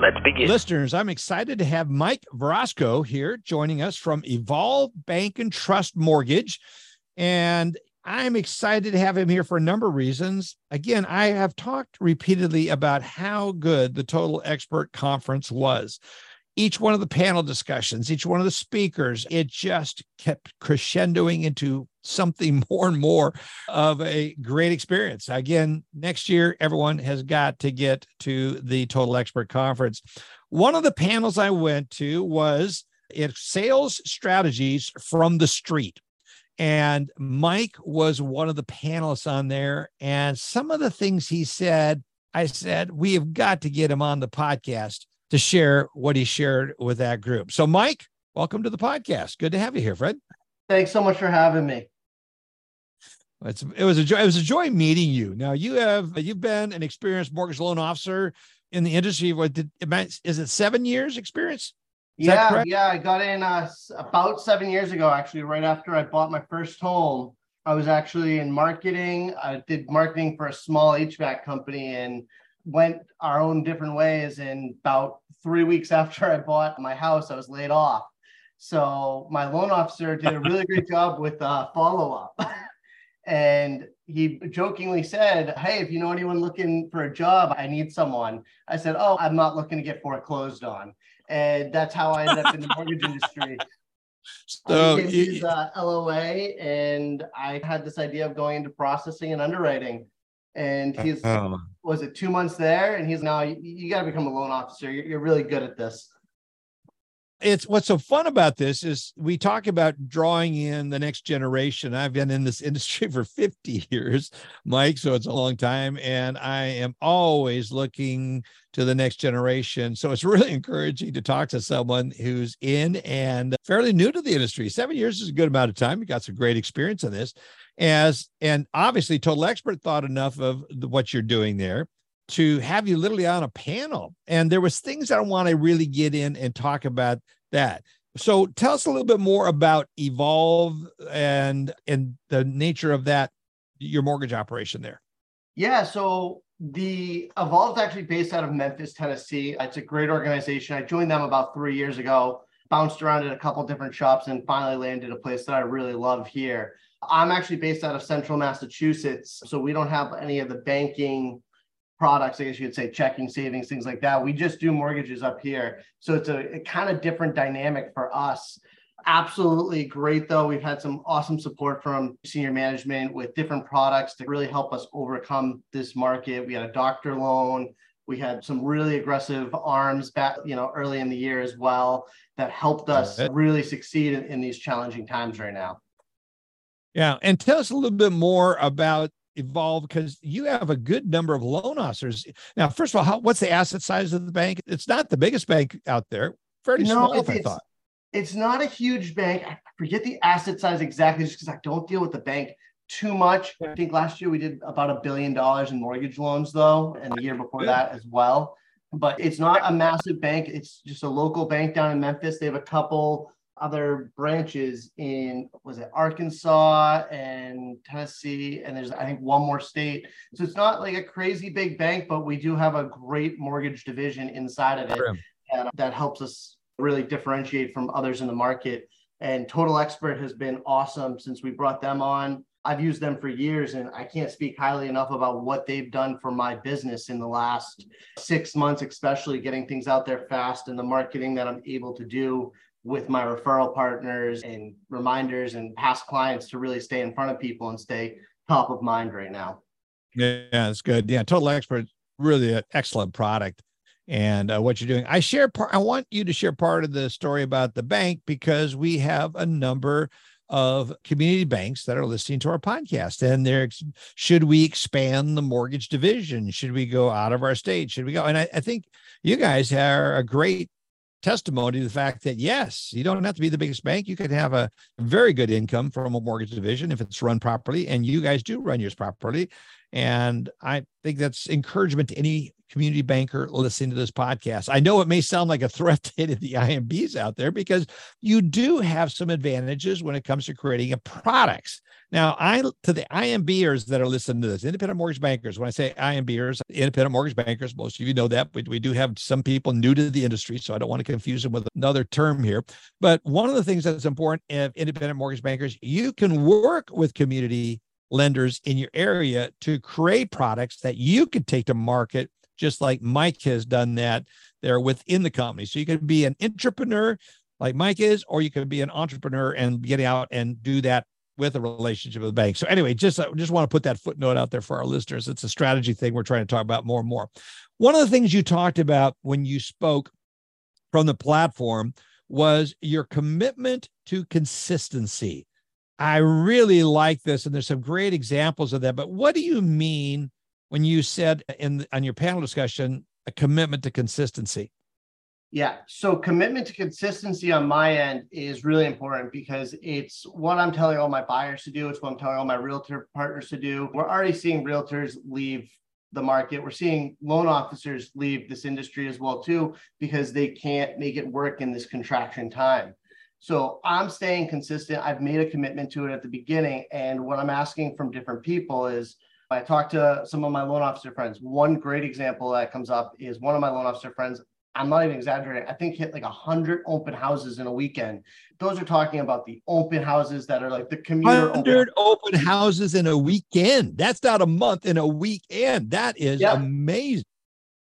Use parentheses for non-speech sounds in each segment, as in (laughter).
Let's begin. Listeners, I'm excited to have Mike Virostko here joining us from Evolve Bank and Trust Mortgage. And I'm excited to have him here for a number of reasons. Again, I have talked repeatedly about how good the Total Expert Conference was. Each one of the panel discussions, each one of the speakers, it just kept crescendoing into something (laughs) more and more of a great experience. Again, next year, everyone has got to get to the Total Expert Conference. One of the panels I went to was it sales strategies from the street. And Mike was one of the panelists on there. And some of the things he said, I said, we have got to get him on the podcast to share what he shared with that group. So, Mike, welcome to the podcast. Good to have you here, Fred. Thanks so much for having me. It's, it was a joy. It was a joy meeting you. Now you have you've been an experienced mortgage loan officer in the industry. What did is it seven years experience? Is yeah, yeah. I got in uh, about seven years ago, actually, right after I bought my first home. I was actually in marketing. I did marketing for a small HVAC company and went our own different ways. And about three weeks (laughs) after I bought my house, I was laid off. So my loan officer did a really great (laughs) job with uh, follow up. (laughs) and he jokingly said, Hey, if you know anyone looking for a job, I need someone. I said, Oh, I'm not looking to get foreclosed on. And that's how I ended up in the mortgage industry. So his uh, LOA, and I had this idea of going into processing and underwriting. And he's oh. was it two months there, and he's now you, you got to become a loan officer. You're, you're really good at this it's what's so fun about this is we talk about drawing in the next generation. I've been in this (laughs) industry for 50 years, Mike, so it's a long time. And I am always looking to the next generation. So it's (laughs) really encouraging to talk to someone who's in and fairly new to the industry. Seven years is a good amount of time. You got some great experience in this. As and obviously, Total Expert thought enough of the, what you're doing there to have you literally on a panel. And there was things I want to really get in and talk about that. So tell us a little bit more about Evolve and and the nature of that your mortgage operation there. Yeah, so the Evolve is actually based out of Memphis, Tennessee. It's a great organization. I joined them about three years ago, bounced around at a couple different shops, and finally landed a place that I really love here. I'm actually based out of central Massachusetts, so we don't have any of the banking products, I guess you could say checking, savings, things like that. We just do mortgages up here. So it's a, a kind of different dynamic for us. Absolutely great, though. We've had some awesome support from senior management with different products to really help us overcome this market. We had a doctor loan. We had some really aggressive arms back, you know, early in the year as well that helped us really succeed in, in these challenging times right now. Yeah. And tell us a little bit more about evolve because you have a good number of loan officers. Now, first of all, how, what's the asset size of the bank? It's not the biggest bank out there. Fairly no, small, I thought. It's not a huge bank. I forget the asset size exactly just because I don't deal with the bank too much. I think last year we did about a billion dollars in mortgage loans, though, and the year before that as well. But it's not a massive bank. It's just a local bank down in Memphis. They have a couple other branches in was it Arkansas and Tennessee, and there's I think one more state. So it's not like a crazy big bank, but we do have a great mortgage division inside of it, and that helps us really differentiate from others in the market. And Total Expert has been awesome since we brought them on. I've used them for years, and I can't speak highly enough about what they've done for my business in the last six months, especially getting things out there fast and the marketing that I'm able to do with my referral partners and reminders and past clients to really stay in front of people and stay top of mind right now. Yeah, that's good. Yeah, Total Expert, really an excellent product. And uh, what you're doing, I share part. I want you to share part of the story about the bank because we have a number of community banks that are listening to our podcast and they're should we expand the mortgage division should we go out of our state should we go and i, I think you guys are a great testimony to the fact that yes you don't have to be the biggest bank. You could have a very good income from a mortgage division if it's run properly and you guys do run yours properly. And i think that's encouragement to any community banker listening to this podcast. I know it may sound like a threat (laughs) to the IMBs out there because you do have some advantages when it comes to creating products. Now, I to the IMBers that are listening to this, independent mortgage bankers. When I say IMBers, independent mortgage bankers, most of you know that, but we do have some people new to the industry, so I don't want to confuse them with another term here. But one of the things that's important of independent mortgage bankers, you can work with community lenders in your area to create products that you could take to market just like Mike has done that there within the company. So you can be an entrepreneur like Mike is, or you can be an entrepreneur and get out and do that with a relationship with the bank. So anyway, just I just want to put that footnote out there for our listeners. It's a strategy thing we're trying to talk about more and more. One of the things you talked about when you spoke from the platform was your commitment to consistency. I really like this, and there's some great examples of that. But what do you mean when you said in on your panel discussion a commitment to consistency? Yeah. So commitment to consistency on my end is really important because it's what I'm telling all my buyers to do. It's what I'm telling all my realtor partners to do. We're already seeing realtors leave the market. We're seeing loan officers leave this industry as well too because they can't make it work in this contraction time. So I'm staying consistent. I've made a commitment to it at the beginning and what I'm asking from different people is I talked to some of my loan officer friends. One great example that comes up is one of my loan officer friends. I'm not even exaggerating. I think hit like a hundred open houses in a weekend. Those are talking about the open houses that are like the commuter. Hundred open, open houses in a weekend. That's not a month in a weekend. That is yeah. amazing.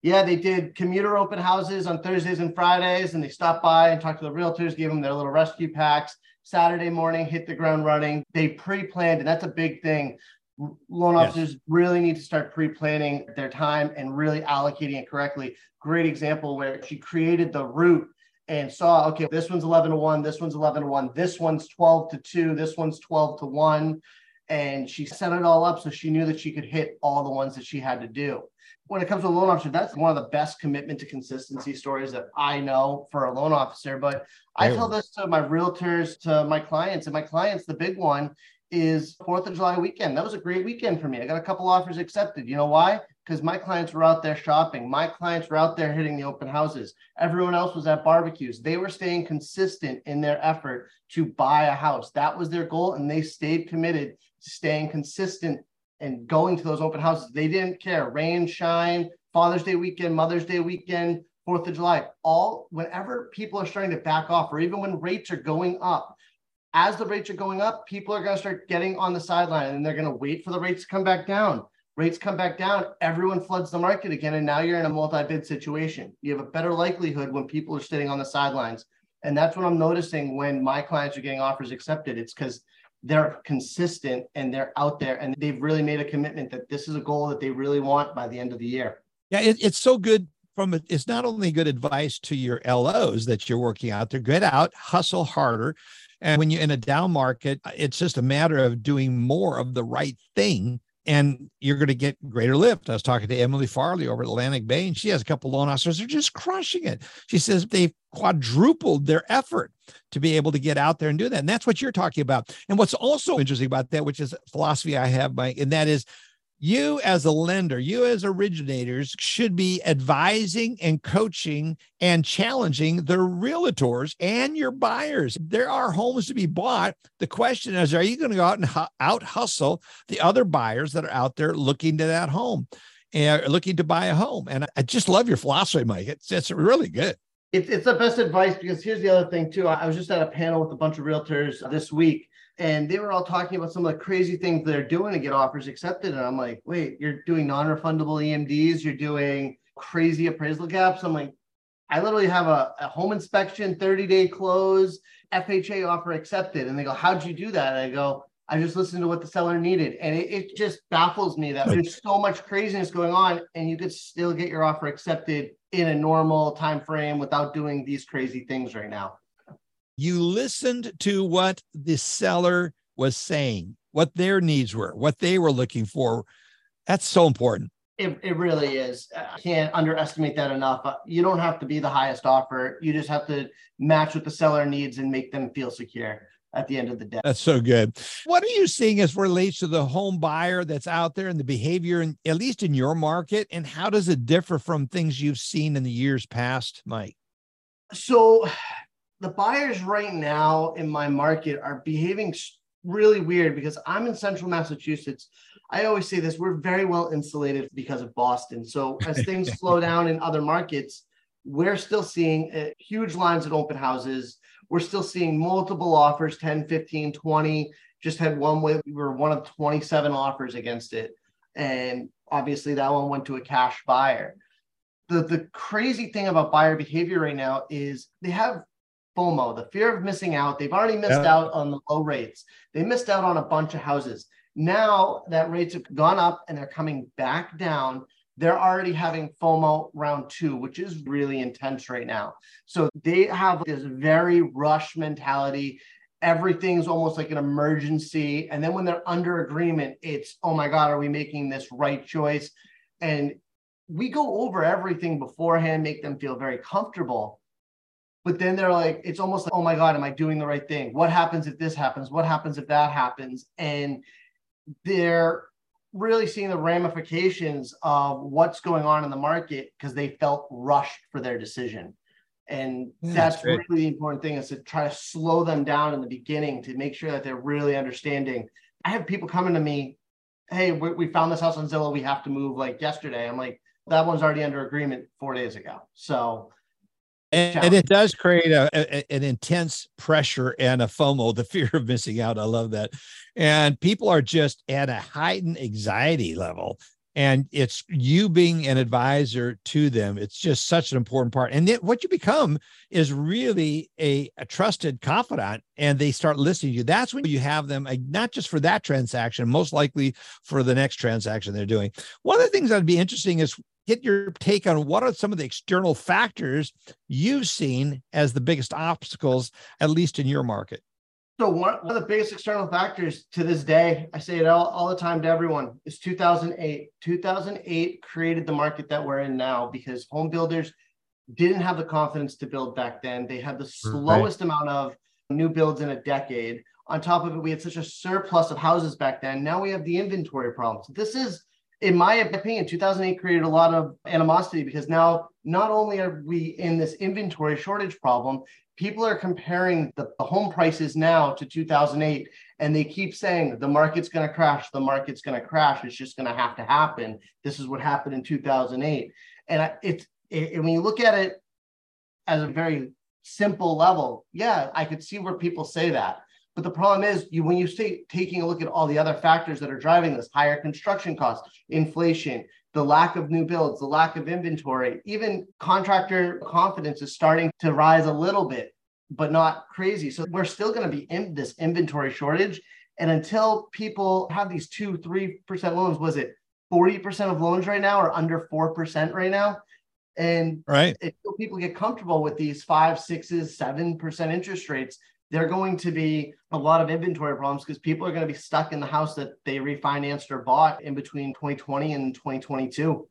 Yeah, they did commuter open houses on Thursdays and Fridays, and they stopped by and talked to the realtors, gave them their little rescue packs. Saturday morning, hit the ground running. They pre-planned, and that's a big thing loan officers yes. really need to start pre-planning their time and really allocating it correctly. Great example where she created the route and saw, okay, this one's 11 to 1, this one's 11 to 1, this one's 12 to 2, this one's 12 to 1. And she set it all up so she knew that she could hit all the ones that she had to do. When it comes to a loan officer, that's one of the best commitment to consistency stories that I know for a loan officer. But I tell this to my realtors, to my clients, and my clients, the big one is Fourth of July weekend. That was a great weekend for me. I got a couple offers accepted. You know why? Because my clients were out there shopping. My clients were out there hitting the open houses. Everyone else was at barbecues. They were staying consistent in their effort to buy a house. That was their goal, and they stayed committed to staying consistent and going to those open houses. They didn't care rain, shine, Father's Day weekend, Mother's Day weekend, Fourth of July. All whenever people are starting to back off, or even when rates are going up, as the rates are going up, people are going to start getting on the sideline and they're going to wait for the rates to come back down. Rates come back down, everyone floods the market again. And now you're in a multi bid situation. You have a better likelihood when people are sitting on the sidelines. And that's what I'm noticing when my clients are getting offers accepted. It's because they're consistent and they're out there and they've really made a commitment that this is a goal that they really want by the end of the year. Yeah, it, it's so good from it. It's not only good advice to your LOs that you're working out there, get out, hustle harder, and when you're in a down market, uh, it's just a matter of doing more of the right thing and you're going to get greater lift. I was talking to Emily Farley over at Atlantic Bay, and she has a couple of loan officers. They're just crushing it. She says they've quadrupled their effort to be able to get out there and do that. And that's what you're talking about. And what's also interesting about that, which is philosophy I have, Mike, and that is you as a lender, you as originators should be advising and coaching and challenging the realtors and your buyers. There are homes to be bought. The question is, are you going to go out and hu- out hustle the other buyers that are out there looking to that home eh, and looking to buy a home? And I just love your philosophy, Mike. It's, it's really good. It's, it's the best advice because here's the other thing too. I was just at a panel with a bunch of realtors this week and they were all talking about some of the crazy things they're doing to get offers accepted. And I'm like, wait, you're doing non-refundable EMDs, you're doing crazy appraisal gaps. I'm like, I literally have a, a home inspection, 30 day close, FHA offer accepted. And they go, How'd you do that? And I go, I just listened to what the seller needed. And it, it just baffles me that there's so much craziness going on and you could still get your offer accepted in a normal time frame without doing these crazy things right now. You listened to what the seller was saying, what their needs were, what they were looking for. That's so important. It, it really is. I can't underestimate that enough. Uh, You don't have to be the highest offer. You just have to match what the seller needs and make them feel secure at the end of the day. That's so good. What are you seeing as relates to the home buyer that's out there and the behavior, in, at least in your market? And how does it differ from things you've seen in the years past, Mike? So the buyers right now in my market are behaving really weird because I'm in central Massachusetts. I always say this we're very well insulated because of Boston. So as (laughs) things slow down in other markets, we're still seeing uh, huge lines at open houses. We're still seeing multiple offers 10, 15, 20. Just had one with, we were one of 27 offers against it. And obviously that one went to a cash buyer. The, the crazy thing about buyer behavior right now is they have FOMO, the fear of missing out. They've already missed Yeah. out on the low rates. They missed out on a bunch of houses. Now that rates have gone up and they're coming back down, they're already having FOMO round two, which is really intense right now. So they have this very rush mentality. Everything's almost like an emergency. And then when they're under agreement, it's, oh my God, are we making this right choice? And we go over everything beforehand, make them feel very comfortable. But then they're like, it's almost like, oh my God, am I doing the right thing? What happens if this happens? What happens if that happens? And they're really seeing the ramifications of what's going on in the market because they felt rushed for their decision. And Yeah, that's that's really the important thing is to try to slow them down in the beginning to make sure that they're really understanding. I have people coming to me, hey, we, we found this house on Zillow. We have to move like yesterday. I'm like, that one's already under agreement four days ago. So And, and it does create a, a- an intense pressure and a FOMO, the (laughs) fear of missing out. I love that. And people are just at a heightened anxiety level. And it's you being an advisor to them. It's just such an important part. And then what you become is really a, a trusted confidant, and they start listening to you. That's when you have them, not just for that transaction, most likely for the next transaction they're doing. One of the things that'd be interesting is get your take on what are some of the external factors you've seen as the biggest obstacles, at least in your market. So one, one of the biggest external factors to this day, I say it all, all the time to everyone, is 2008. 2008 created the market that we're in now because home builders didn't have the confidence to build back then. They had the mm, slowest amount of new builds in a decade. On top of it, we had such a surplus of houses back then. Now we have the inventory problems. This is, in my opinion, 2008 created a lot of animosity because now not only are we in this inventory shortage problem, people are comparing the, the home prices now to 2008 and they keep saying the market's going to crash the market's going to crash it's just going to have to happen. This is what happened in 2008 and I, it's it, when you look at it as a very simple level yeah i could see where people say that but the problem is you when you say taking a look at all the other factors that are driving this higher construction costs inflation the lack of new builds, the lack of inventory, even contractor confidence is starting to rise a little bit, but not crazy. So we're still going to be in this inventory shortage. And until people have these two, three percent loans, was it 40% of loans right now or under 4% right now? And Right. until people get comfortable with these five, sixes, seven percent interest rates, they're going to be a lot of inventory problems because people are going to be stuck in the house that they refinanced or bought in between 2020 and 2022.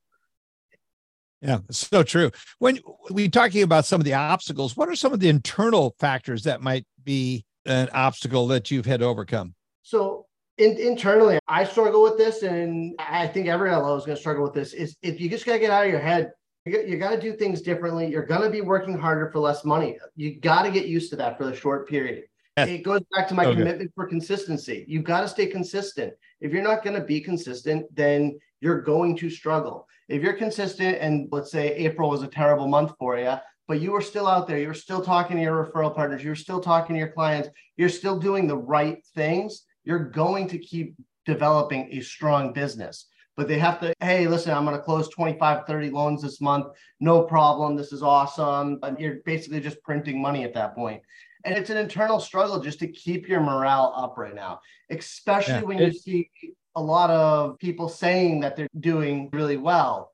Yeah, so true. When we talking about some of the obstacles, what are some of the internal factors that might be an obstacle that you've had to overcome? So in, internally, I struggle with this, and I think every LO is going to struggle with this. Is if you just got to get out of your head, you got, you got to do things differently. You're going to be working harder for less money. You got to get used to that for the short period. Yes. It goes back to my Okay. commitment for consistency. You've got to stay consistent. If you're not going to be consistent, then you're going to struggle. If you're consistent, and let's say April was a terrible month for you, but you were still out there, you were still talking to your referral partners, you're still talking to your clients, you're still doing the right things, you're going to keep developing a strong business. But they have to, hey, listen, I'm going to close 25, 30 loans this month. No problem. This is awesome. And you're basically just printing money at that point. And it's an internal struggle just to keep your morale up right now, especially Yeah. when you see a lot of people saying that they're doing really well.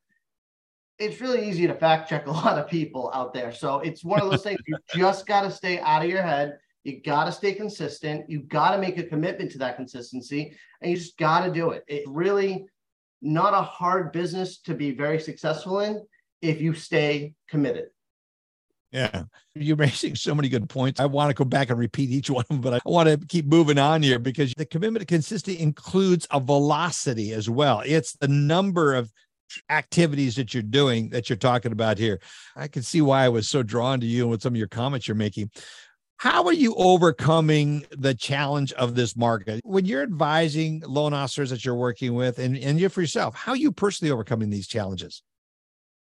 it's really easy to fact check (laughs) a lot of people out there. So it's one of those (laughs) things you just got to stay out of your head. You got to stay consistent. You got to make a commitment to that consistency and you just got to do it. It really not a hard business to be very successful in if you stay committed. Yeah, you're raising so many good points. I want to go back and repeat each one of them, but I want to keep moving on here because the commitment to consistency includes a velocity as well. It's the number of activities that you're doing that you're talking about here. I can see why I was so drawn to you and with some of your comments you're making. How are you overcoming the challenge of this market? When you're advising loan officers that you're working with and, and you for yourself, how are you personally overcoming these challenges?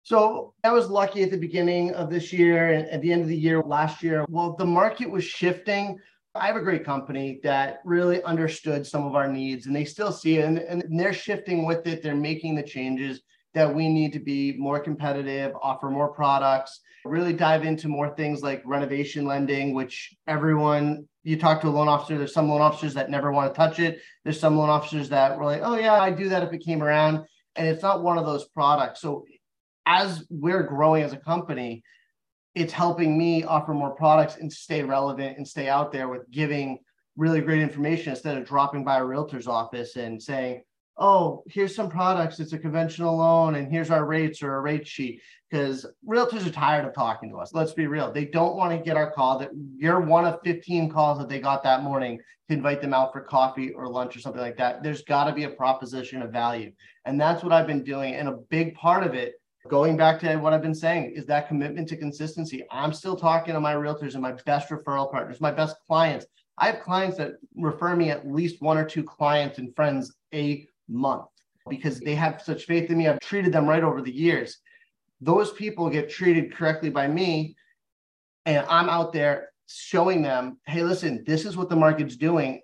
So I was lucky at the beginning of this year and at the end of the year last year. Well, the market was shifting. I have a great company that really understood some of our needs and they still see it and, and they're shifting with it. They're making the changes that we need to be more competitive, offer more products, really dive into more things like renovation lending, which everyone you talk to a loan officer, there's some loan officers that never want to touch it. There's some loan officers that were like, oh, yeah, I'd do that if it came around. And it's not one of those products. So as we're growing as a company, it's helping me offer more products and stay relevant and stay out there with giving really great information instead of dropping by a realtor's office and saying, oh, here's some products. It's a conventional loan, and here's our rates or a rate sheet. Because realtors are tired of talking to us. Let's be real. They don't want to get our call that you're one of 15 calls that they got that morning to invite them out for coffee or lunch or something like that. There's got to be a proposition of value. And that's what I've been doing. And a big part of it going back to what I've been saying is that commitment to consistency. I'm still talking to my realtors and my best referral partners, my best clients. I have clients that refer me at least one or two clients and friends a month because they have such faith in me. I've treated them right over the years. Those people get treated correctly by me, and I'm out there showing them, hey, listen, this is what the market's doing.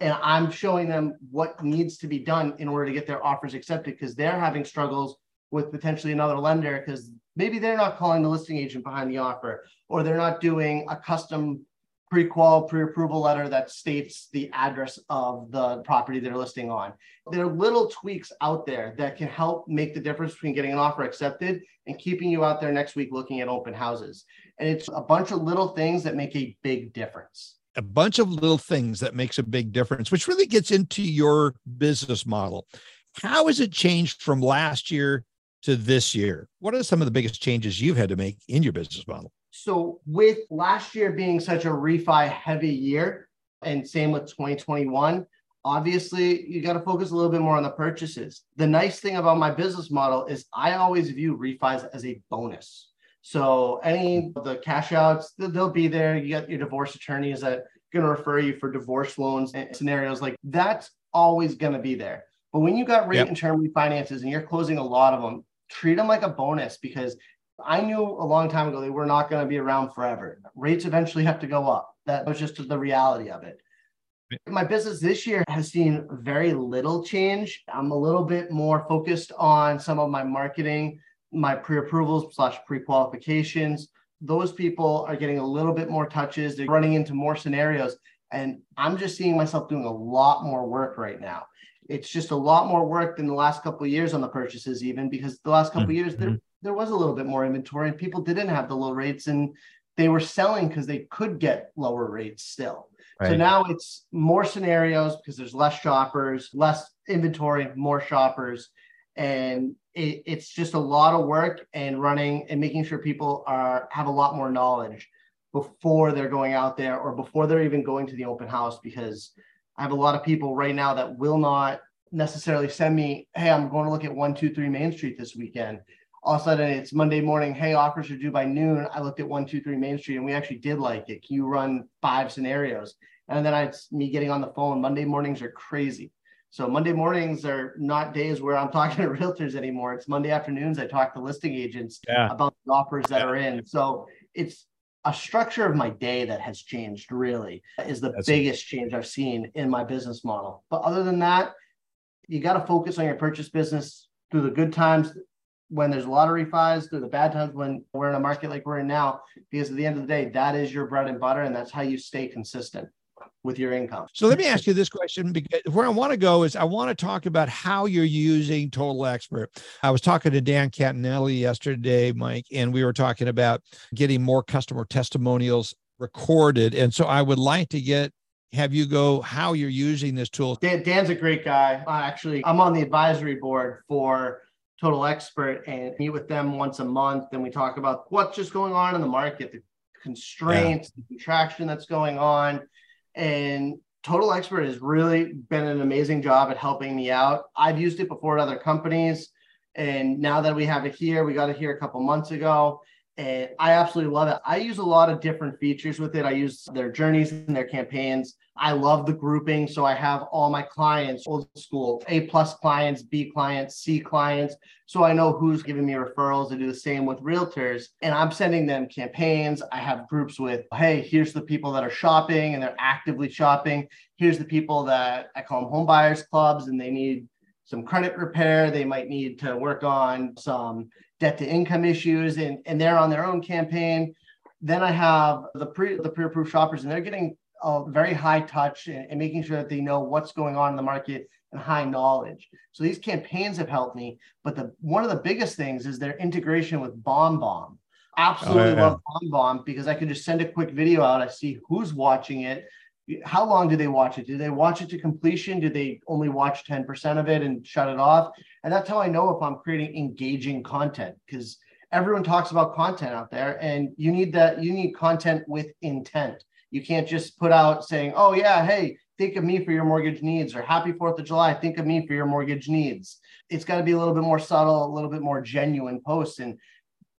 And I'm showing them what needs to be done in order to get their offers accepted because they're having struggles with potentially another lender because maybe they're not calling the listing agent behind the offer or they're not doing a custom pre-qual pre-approval letter that states the address of the property they're listing on there are little tweaks out there that can help make the difference between getting an offer accepted and keeping you out there next week looking at open houses and it's a bunch of little things that make a big difference a bunch of little things that makes a big difference which really gets into your business model how has it changed from last year to this year. What are some of the biggest changes you've had to make in your business model? So, with last year being such a refi heavy year, and same with 2021, obviously you got to focus a little bit more on the purchases. The nice thing about my business model is I always view refis as a bonus. So, any of the cash outs, they'll be there. You got your divorce attorneys that going to refer you for divorce loans and scenarios like that's always going to be there. But when you got rate yep. and term refinances and you're closing a lot of them, treat them like a bonus because I knew a long time ago they were not going to be around forever. Rates eventually have to go up. That was just the reality of it. My business this year has seen very little change. I'm a little bit more focused on some of my marketing, my pre-approvals slash pre-qualifications. Those people are getting a little bit more touches. They're running into more scenarios. And I'm just seeing myself doing a lot more work right now it's just a lot more work than the last couple of years on the purchases, even because the last couple mm-hmm. of years there there was a little bit more inventory and people didn't have the low rates and they were selling because they could get lower rates still. Right. So now it's more scenarios because there's less shoppers, less inventory, more shoppers, and it, it's just a lot of work and running and making sure people are have a lot more knowledge before they're going out there or before they're even going to the open house because I have a lot of people right now that will not necessarily send me, hey, I'm going to look at 123 Main Street this weekend. All of a sudden, it's Monday morning. Hey, offers are due by noon. I looked at 123 Main Street and we actually did like it. Can you run five scenarios? And then it's me getting on the phone. Monday mornings are crazy. So Monday mornings are not days where I'm (laughs) talking to realtors anymore. It's Monday afternoons. I talk to listing agents yeah. about the offers that yeah. are in. So it's a structure of my day that has changed really is the That's biggest change I've seen in my business model. But other than that, you got to focus on your purchase business through the good times when there's a lot of refis, through the bad times when we're in a market like we're in now, because at the end of the day, that is your bread and butter and that's how you stay consistent. with your income. So let me ask you this question because where I want to go is I want to talk about how you're using Total Expert. I was talking to Dan Catanelli yesterday, Mike, and we were talking about getting more customer testimonials recorded. And so I would like to get have you go how you're using this tool. Dan, Dan's a great guy. I actually, I'm on the advisory board for Total Expert and meet with them once a month. And we talk about what's just going on in the market, the constraints, yeah. the contraction that's going on. And Total Expert has really been an amazing job at helping me out. I've used it before at other companies. And now that we have it here, we got it here a couple months ago and I absolutely love it. I use a lot of different features with it. I use their journeys and their campaigns. I love the grouping. So I have all my clients, old school, A plus clients, B clients, C clients. So I know who's giving me referrals. I do the same with realtors. And I'm sending them campaigns. I have groups with, hey, here's the people that are shopping and they're actively shopping. Here's the people that I call them home buyers clubs and they need some credit repair. They might need to work on some debt to income issues, and, and they're on their own campaign. Then I have the pre the pre-approved shoppers, and they're getting a very high touch and, and, making sure that they know what's going on in the market and high knowledge. So these campaigns have helped me. But the one of the biggest things is their integration with BombBomb. Absolutely oh, yeah. love BombBomb because I can just send a quick video out. I see who's watching it, how long do they watch it? Do they watch it to completion? Do they only watch 10% of it and shut it off? And that's how I know if I'm creating engaging content because everyone talks about content out there and you need that, you need content with intent. You can't just put out saying, oh, yeah, hey, think of me for your mortgage needs or happy 4th of July, think of me for your mortgage needs. It's got to be a little bit more subtle, a little bit more genuine posts. And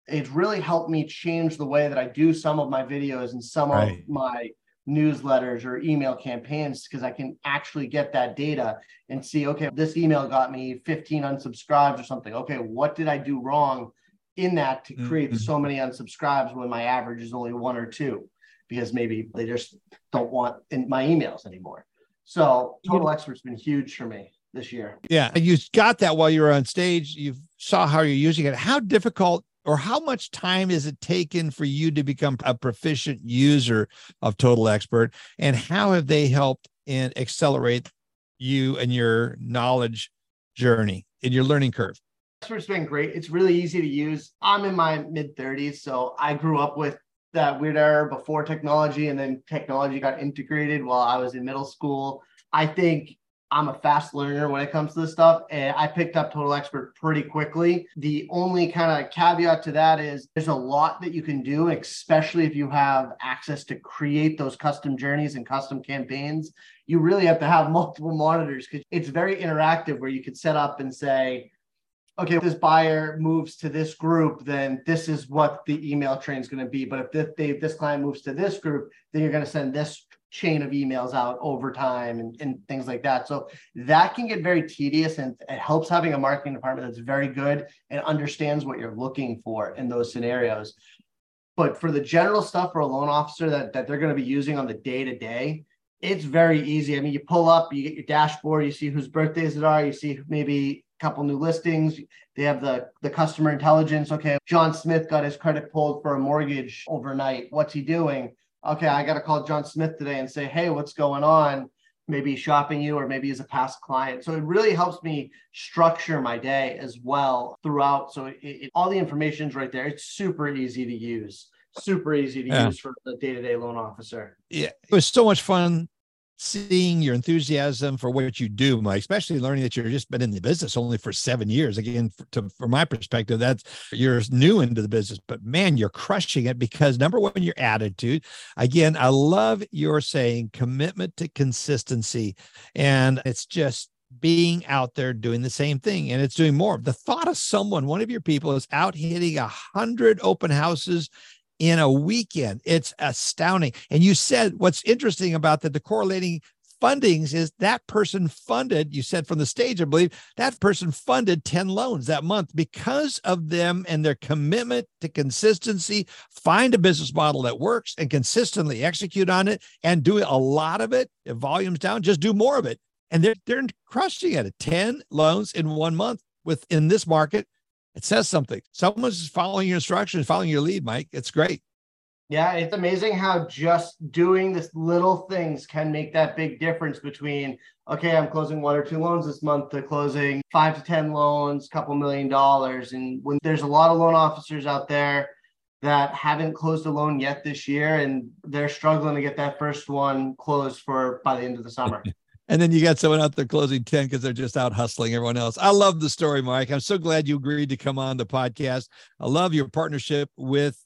it's really helped me change the way that I do some of my videos and some right. of my newsletters or email campaigns because I can actually get that data and see, okay, this email got me 15 unsubscribes or something. Okay, what did I do wrong in that to create mm-hmm. so many unsubscribes when my average is only one or two? Because maybe they just don't want in my emails anymore. So Total Expert's been huge for me this year. Yeah. You got that while you were on stage. You saw how you're using it. How difficult or how much time is it taken for you to become a proficient user of Total Expert? And how have they helped and accelerate you and your knowledge journey in your learning curve? Expert's been great. It's really easy to use. I'm in my mid 30s, so I grew up with that weird era before technology, and then technology got integrated while I was in middle school. I think I'm a fast learner when it comes to this stuff, and I picked up Total Expert pretty quickly. The only kind of caveat to that is there's a lot that you can do, especially if you have access to create those custom journeys and custom campaigns. You really have to have (laughs) multiple monitors because it's very interactive where you could set up and say, okay, if this buyer moves to this group, then this is what the email train is going to be. But if this, they, this client moves to this group, then you're going to send this chain of emails out over time and, and things like that. So that can get very tedious and it helps having a marketing department that's very good and understands what you're looking for in those scenarios. But for the general stuff for a loan officer that, that they're going to be using on the day to day, it's very easy. I mean, you pull up, you get your dashboard, you see whose birthdays it are, you see maybe a couple new listings. They have the, the customer intelligence. Okay, John Smith got his credit pulled for a mortgage overnight. What's he doing? Okay, I got to call John Smith today and say, hey, what's going on? Maybe shopping you, or maybe he's a past client. So it really helps me structure my day as well throughout. So it, it, all the information's right there. It's super easy to use, super easy to yeah. use for the day to day loan officer. Yeah, it was so much fun seeing your enthusiasm for what you do, Mike, especially learning that you've just been in the business only for seven years. Again, for, to, from my perspective, that's you're new into the business, but man, you're crushing it because number one, your attitude. Again, I love your saying commitment to consistency. And it's just being out there doing the same thing and it's doing more. The thought of someone, one of your people is out hitting a hundred open houses in a weekend. It's astounding. And you said what's interesting about the, the correlating fundings is that person funded, you said from the stage, I believe, that person funded 10 loans that month because of them and their commitment to consistency. Find a business model that works and consistently execute on it and do a lot of it. If volume's down, just do more of it. And they're, they're crushing it. 10 loans in one month within this market it says something. Someone's following your instructions, following your lead, Mike. It's great. Yeah, it's amazing how just doing this little things can make that big difference between okay, I'm closing one or two loans this month to closing five to ten loans, couple million dollars. And when there's a lot of loan officers out there that haven't closed a loan yet this year and they're struggling to get that first one closed for by the end of the summer. (laughs) and then you got someone out there closing 10 because they're just out hustling everyone else. I love the story, Mike. I'm so glad you agreed to come on the podcast. I love your partnership with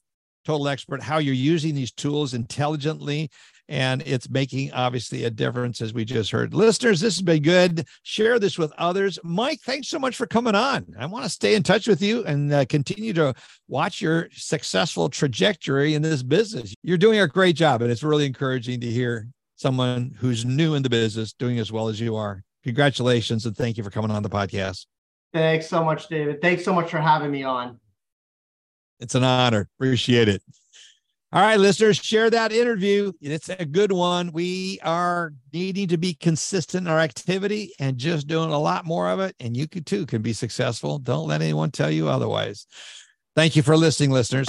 total expert how you're using these tools intelligently and it's making obviously a difference as we just heard listeners this has been good share this with others mike thanks so much for coming on i want to stay in touch with you and uh, continue to watch your successful trajectory in this business you're doing a great job and it's really encouraging to hear someone who's new in the business doing as well as you are congratulations and thank you for coming on the podcast thanks so much david thanks so much for having me on it's an honor. Appreciate it. All right, listeners, share that interview. It's a good one. We are needing to be consistent in our activity and just doing a lot more of it. And you could too can be successful. Don't let anyone tell you otherwise. Thank you for listening, listeners.